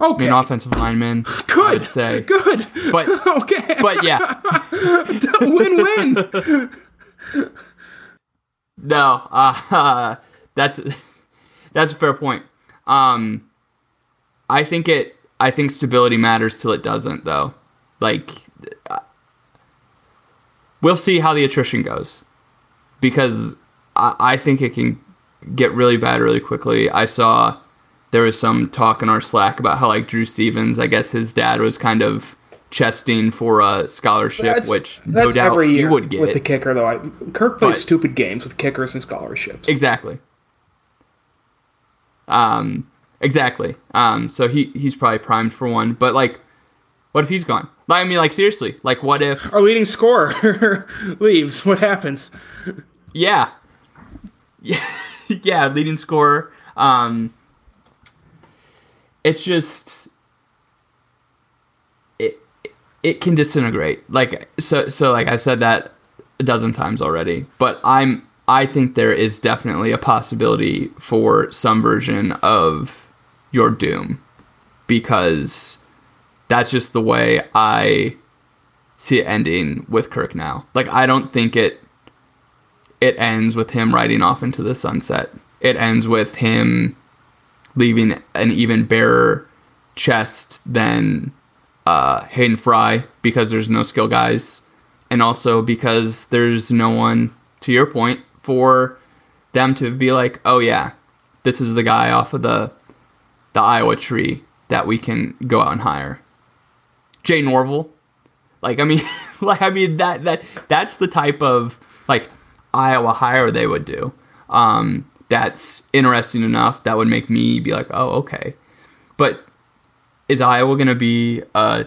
Okay, mean, offensive lineman. good. I'd say. Good. But okay. but yeah, win-win. no. Uh, that's that's a fair point. Um, I think it. I think stability matters till it doesn't, though. Like, uh, we'll see how the attrition goes, because I, I think it can get really bad really quickly. I saw there was some talk in our Slack about how like Drew Stevens, I guess his dad was kind of chesting for a scholarship, which no doubt every year you would get. with the kicker, though. I, Kirk plays But- stupid games with kickers and scholarships. Exactly. Um, exactly. Um, so he he's probably primed for one. But like, what if he's gone? Like, I mean, like seriously, like what if? Our leading scorer leaves. What happens? Yeah, yeah, yeah. Leading scorer. Um, it's just it it can disintegrate. Like so so like I've said that a dozen times already, but I'm I think there is definitely a possibility for some version of your doom because that's just the way I see it ending with Kirk now. Like I don't think it it ends with him riding off into the sunset. It ends with him leaving an even barer chest than uh, Hayden Fry because there's no skill guys, and also because there's no one, to your point, for them to be like, oh yeah, this is the guy off of the the Iowa tree that we can go out and hire. Jay Norvell, like I mean, like I mean that that that's the type of like Iowa hire they would do. Um, that's interesting enough that would make me be like, oh okay, but is Iowa going to be a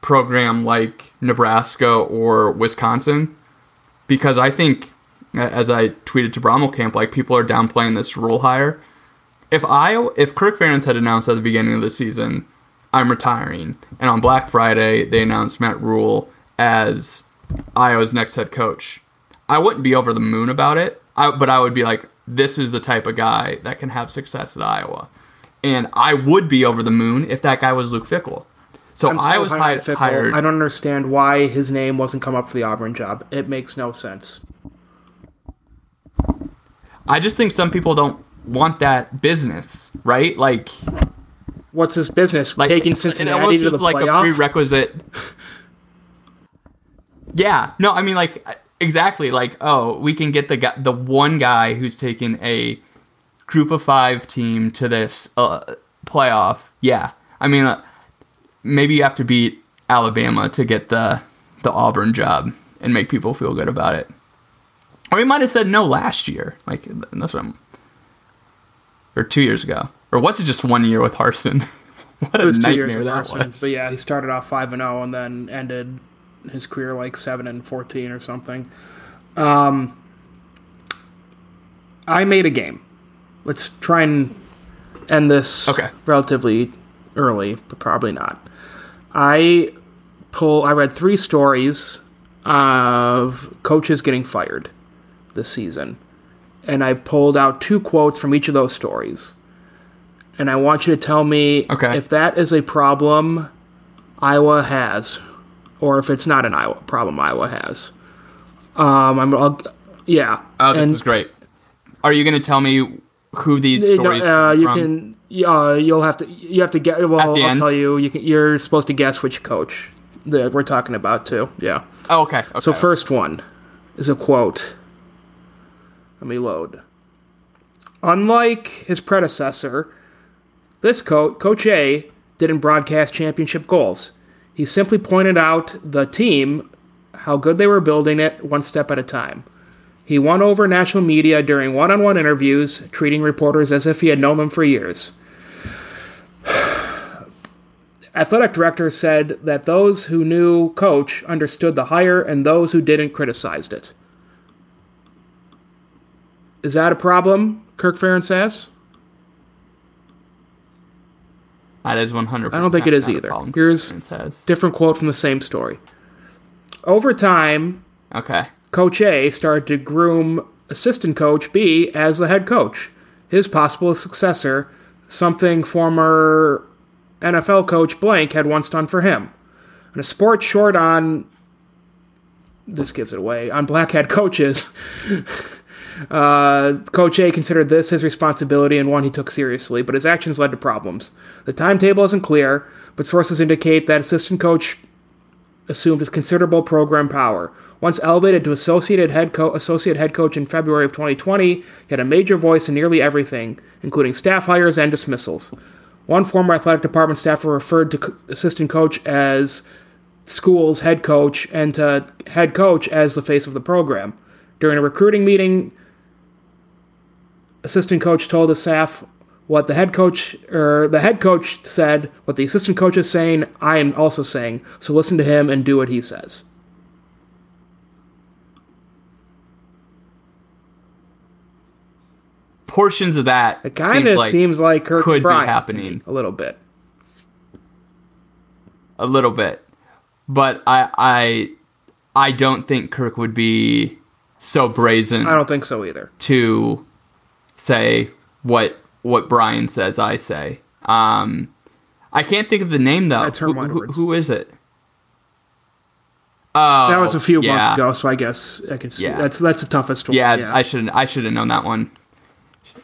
program like Nebraska or Wisconsin? Because I think, as I tweeted to Brommelkamp, like people are downplaying this Rhule hire. If Iowa, if Kirk Ferentz had announced at the beginning of the season, I'm retiring, and on Black Friday they announced Matt Rhule as Iowa's next head coach, I wouldn't be over the moon about it. I, but I would be like, this is the type of guy that can have success at Iowa and I would be over the moon if that guy was Luke Fickell. So I'm was so hi- Fickell. hired. I don't understand why his name wasn't come up for the Auburn job. It makes no sense. I just think some people don't want that business, right? Like, What's his business? like Taking Cincinnati to the like playoff. a prerequisite. yeah, no, I mean like exactly like oh we can get the guy, the one guy who's taken a group of five team to this uh, playoff. Yeah, I mean uh, maybe you have to beat Alabama to get the the Auburn job and make people feel good about it. Or he might have said no last year. Like that's what I'm. Or two years ago, or was it just one year with Harsin? what a it was two years with that Harsin. was. But yeah, he started off five and zero, and then ended his career like seven and fourteen or something. Um, I made a game. Let's try and end this Okay. relatively early, but probably not. I pull. I read three stories of coaches getting fired this season, and I pulled out two quotes from each of those stories. And I want you to tell me Okay. if that is a problem Iowa has, or if it's not an Iowa problem Iowa has. Um, I'm, I'll, yeah. Oh, this And- is great. Are you going to tell me who these stories uh, you from? can. Uh, you'll have to. You have to get. Well, I'll end? tell you. You can. You're supposed to guess which coach that we're talking about too. Yeah. Oh, okay. okay. So first one is a quote. Let me load. Unlike his predecessor, this coach, Coach A, didn't broadcast championship goals. He simply pointed out the team, how good they were building it one step at a time. He won over national media during one on one interviews, treating reporters as if he had known them for years. Athletic director said that those who knew Coach understood the hire and those who didn't criticized it. Is that a problem, Kirk Ferentz says? That is 100 I don't think it is either. Here's-. Different quote from the same story. Over time, Okay. Coach A started to groom assistant coach B as the head coach, his possible successor, something former NFL coach Blank had once done for him. In a sports short on this gives it away on blackhead coaches. Uh, Coach A considered this his responsibility and one he took seriously, but his actions led to problems. The timetable isn't clear, but sources indicate that assistant coach assumed considerable program power. Once elevated to associated head co- associate head coach in February of 2020, he had a major voice in nearly everything, including staff hires and dismissals. One former athletic department staffer referred to co- assistant coach as school's head coach and to head coach as the face of the program. During a recruiting meeting, assistant coach told the staff what the head coach or the head coach said, what the assistant coach is saying, I am also saying. So listen to him and do what he says. Portions of that It kind of like seems like Kirk could be happening. a little bit. a little bit, but I I I don't think Kirk would be so brazen I don't think so either. to say what what Brian says I say. Um, I can't think of the name though. That's Herm Who- who, who is it? Oh, That was a few yeah. months ago, so I guess I could see Yeah. that's that's the toughest one. Yeah, I should I should have known that one.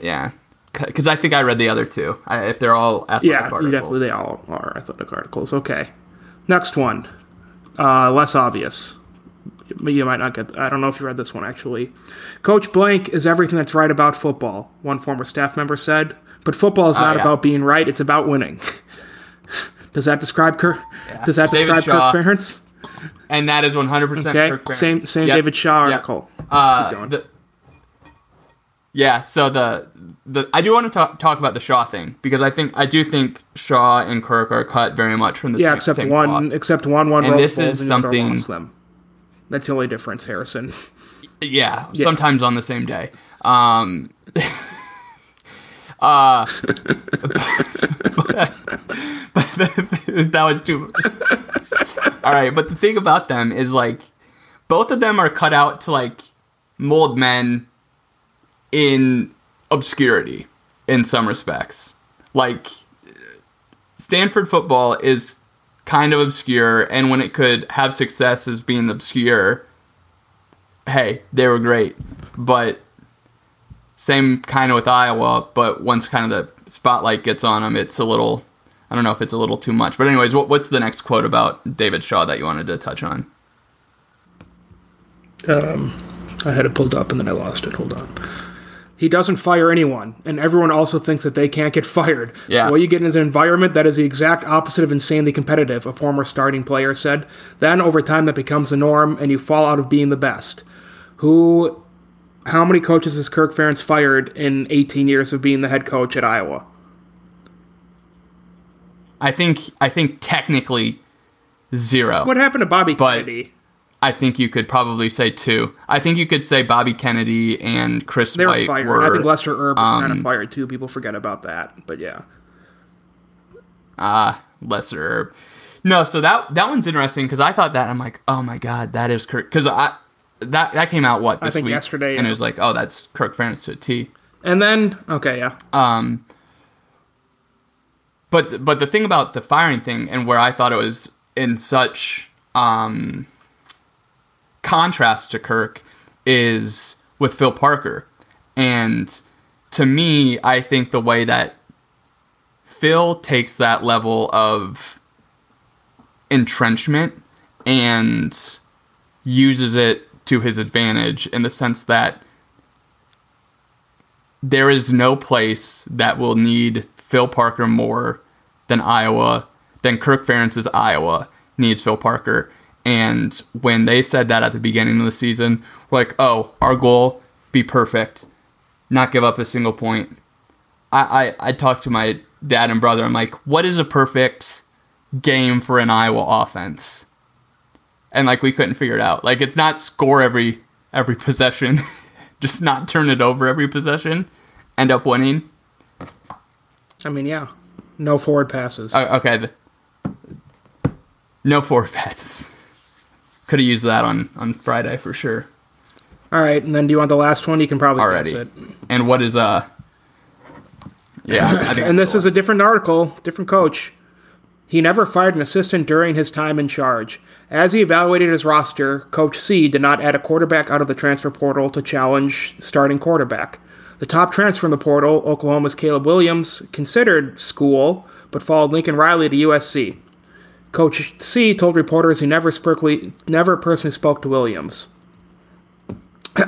Yeah, because I think I read the other two. I, if they're all athletic Yeah, articles. definitely they all are athletic articles. Okay, next one, uh, less obvious. But you might not get. I don't know if you read this one actually. Coach Blank is everything that's right about football. One former staff member said, "But football is not Oh, yeah. about being right; it's about winning." Does that describe Kirk? Does that David describe Shaw. Kirk Ferentz? and that is one hundred percent. Okay, same same David Shaw article. Uh, the, yeah, so the the I do want to talk talk about the Shaw thing because I think I do think Shaw and Kirk are cut very much from the Yeah, except one, cloth. except one, one And this is and the other something- them. That's the only difference, Harrison. Yeah, sometimes on the same day. Um, uh, but, that was too. All right, but the thing about them is like, both of them are cut out to like mold men in obscurity in some respects. Like, Stanford football is kind of obscure, and when it could have success as being obscure, hey, they were great. But same kind of with Iowa, but once kind of the spotlight gets on them, it's a little. I don't know if it's a little too much. But anyways, what, what's the next quote about David Shaw that you wanted to touch on? Um, I had it pulled up and then I lost it. Hold on. He doesn't fire anyone, and everyone also thinks that they can't get fired. Yeah. So what you get is an environment that is the exact opposite of insanely competitive, a former starting player said. Then over time that becomes the norm and you fall out of being the best. Who how many coaches has Kirk Ferentz fired in 18 years of being the head coach at Iowa? I think I think technically zero. What happened to Bobby But- Kennedy? I think you could probably say two. I think you could say Bobby Kennedy and Chris They were White fired. were I think Lester Erb was kind um, of fired too. People forget about that, but yeah. Ah, lesser herb. No, so that that one's interesting because I thought that I'm like, oh my god, that is Kirk. Because I that that came out what this think week yesterday, and yeah. it was like, oh, that's Kirk Ferentz to a T. And then okay, yeah. Um, but but the thing about the firing thing and where I thought it was in such um, contrast to Kirk is with Phil Parker, and to me, I think the way that Phil takes that level of entrenchment and uses it to his advantage in the sense that there is no place that will need Phil Parker more than Iowa, than Kirk Ferentz's Iowa needs Phil Parker. And when they said that at the beginning of the season, we're like, oh, our goal, be perfect, not give up a single point. I, I, I talked to my dad and brother. I'm like, what is a perfect game for an Iowa offense? And like we couldn't figure it out. Like it's not score every every possession, just not turn it over every possession, end up winning. I mean, yeah. No forward passes. Uh, okay, the, no forward passes. Could have used that on on Friday for sure. All right, and then do you want the last one? You can probably Already. it. And what is uh? Yeah, I think And this is a different article, different coach. He never fired an assistant during his time in charge. As he evaluated his roster, Coach C did not add a quarterback out of the transfer portal to challenge starting quarterback. The top transfer in the portal, Oklahoma's Caleb Williams, considered school, but followed Lincoln Riley to USC. Coach C told reporters he never, never personally spoke to Williams.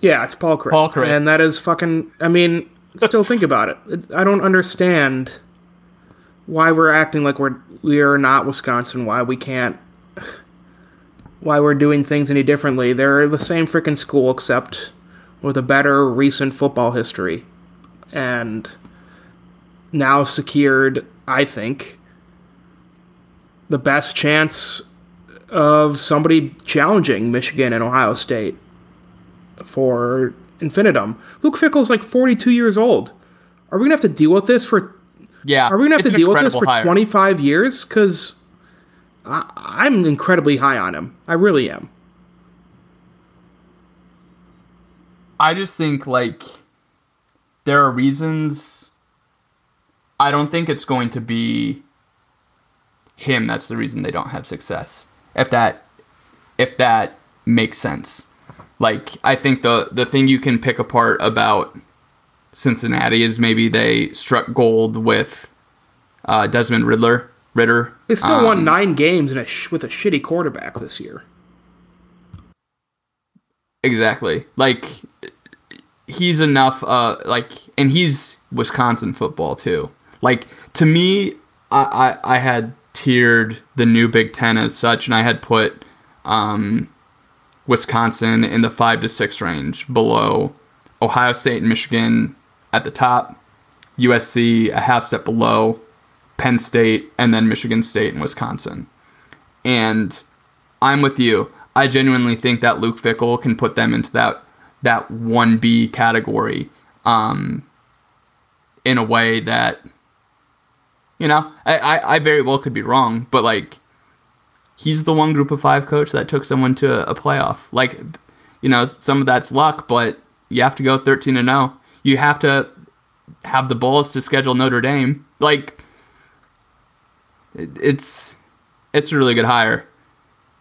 yeah, it's Paul Chryst. Paul Chryst. And that is fucking. I mean, still think about it. I don't understand why we're acting like we're we are not Wisconsin. Why we can't. Why we're doing things any differently. They're the same freaking school, except with a better recent football history. And now secured, I think, the best chance of somebody challenging Michigan and Ohio State for infinitum. Luke Fickell's like 42 years old. Are we gonna have to deal with this for? yeah. Are we gonna have to deal with this for hire. 25 years? Because I'm incredibly high on him. I really am. I just think like there are reasons. I don't think it's going to be him that's the reason they don't have success. if that if that makes sense. Like I think the the thing you can pick apart about Cincinnati is maybe they struck gold with uh, Desmond Ridder. Ridder. They still um, won nine games a sh- with a shitty quarterback this year. Exactly. Like he's enough. Uh, like, and he's Wisconsin football too. Like to me, I I, I had tiered the new Big Ten as such, and I had put um, Wisconsin in the five to six range below Ohio State and Michigan at the top, USC a half step below, Penn State, and then Michigan State and Wisconsin. And I'm with you. I genuinely think that Luke Fickell can put them into that that one B category um, in a way that you know I, I, I very well could be wrong, but like he's the one group of five coach that took someone to a playoff. Like you know some of that's luck, but you have to go thirteen and zero. Oh. You have to have the balls to schedule Notre Dame. Like it, it's it's a really good hire,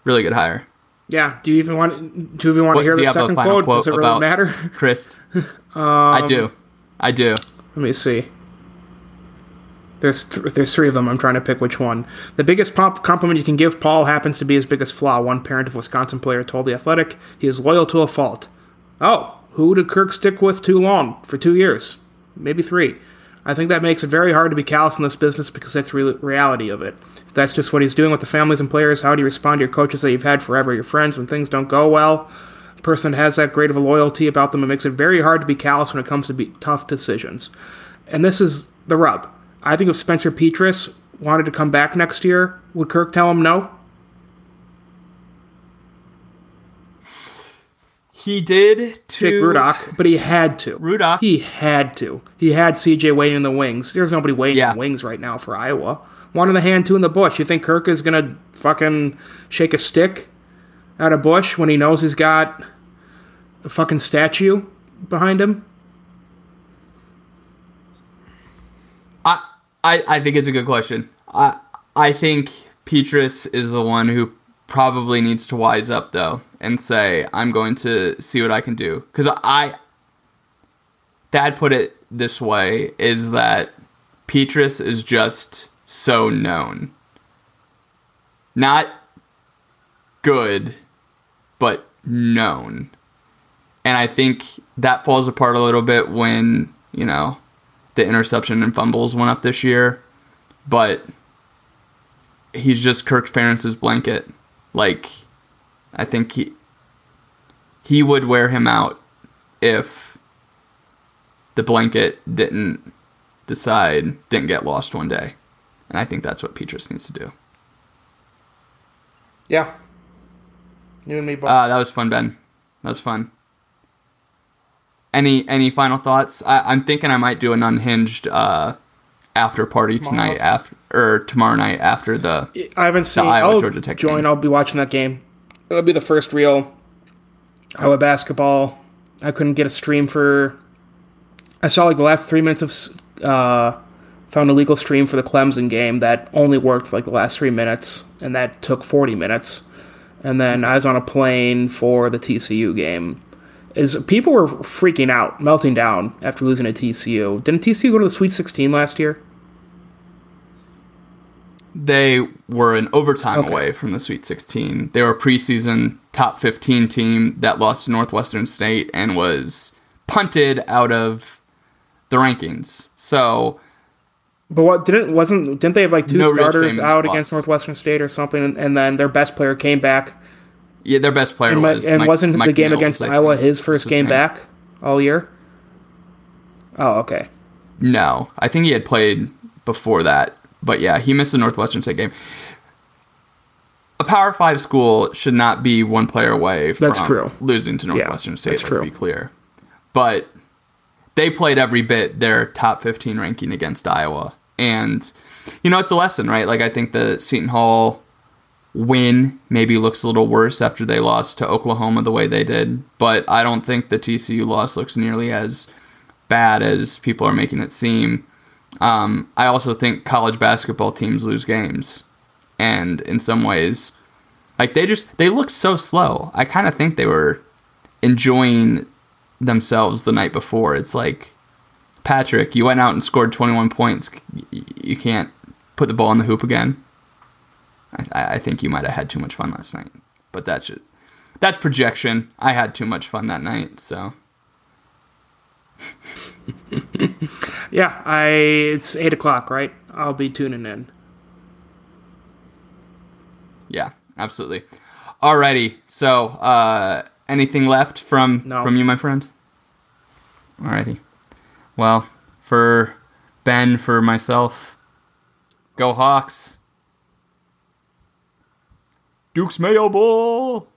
really good hire. Yeah. Do you even want do you even want what, to hear the second quote? quote? Does it really matter? Chryst. um, I do. I do. Let me see. There's th- there's three of them. I'm trying to pick which one. The biggest pop- compliment you can give Paul happens to be his biggest flaw. One parent of Wisconsin player told the Athletic he is loyal to a fault. Oh, who did Kirk stick with too long for two years, maybe three? I think that makes it very hard to be callous in this business because that's the re- reality of it. If that's just what he's doing with the families and players, how do you respond to your coaches that you've had forever, your friends, when things don't go well? A person has that great of a loyalty about them, it makes it very hard to be callous when it comes to tough decisions. And this is the rub. I think if Spencer Petras wanted to come back next year, would Kirk tell him no? He did to Jake Rudock, but he had to. Rudock. He had to. He had CJ waiting in the wings. There's nobody waiting yeah. in the wings right now for Iowa. One in the hand, two in the bush. You think Kirk is gonna fucking shake a stick at a bush when he knows he's got a fucking statue behind him? I I, think it's a good question. I I think Petras is the one who probably needs to wise up though and say, I'm going to see what I can do. Because I, Dad put it this way is that Petras is just so known. Not good, but known. And I think that falls apart a little bit when, you know, the interception and fumbles went up this year. But he's just Kirk Ferentz's blanket. Like, I think he he would wear him out if the blanket didn't decide didn't get lost one day. And I think that's what Petras needs to do. Yeah. You and me both. Uh, that was fun, Ben. That was fun. Any any final thoughts? I, am thinking I might do an unhinged uh, after party tonight after or tomorrow night after the I haven't seen Iowa I'll Georgia Tech join. Game. I'll be watching that game. It'll be the first real Iowa basketball. I couldn't get a stream for. I saw like the last three minutes of. Uh, found a legal stream for the Clemson game that only worked for like the last three minutes, and that took 40 minutes. And then I was on a plane for the TCU game. Is people were freaking out, melting down after losing to TCU. Didn't TCU go to the Sweet 16 last year? They were an overtime okay. away from the Sweet 16. They were a preseason top 15 team that lost to Northwestern State and was punted out of the rankings. So, but what didn't wasn't didn't they have like two no starters out lost. against Northwestern State or something, and then their best player came back. Yeah, their best player and, was. And Mike, wasn't Mike the game Miles, against Iowa his first game back all year? Oh, okay. No, I think he had played before that. But yeah, he missed the Northwestern State game. A Power Five school should not be one player away from that's true. losing to Northwestern yeah, State. That's true. To be clear, but they played every bit their top 15 ranking against Iowa, and you know it's a lesson, right? Like I think the Seton Hall win maybe looks a little worse after they lost to Oklahoma the way they did, but I don't think the TCU loss looks nearly as bad as people are making it seem. Um, I also think college basketball teams lose games, and in some ways, Like they just they looked so slow. I kind of think they were enjoying themselves the night before. It's like Patrick, you went out and scored 21 points. You can't put the ball in the hoop again. I, I think you might have had too much fun last night, but that's it. That's projection. I had too much fun that night, so. yeah, I it's eight o'clock, right? I'll be tuning in. Yeah, absolutely. Alrighty. So, uh, anything left from No. from you, my friend? Alrighty. Well, for Ben, for myself, go Hawks. Duke's Mayo Bowl.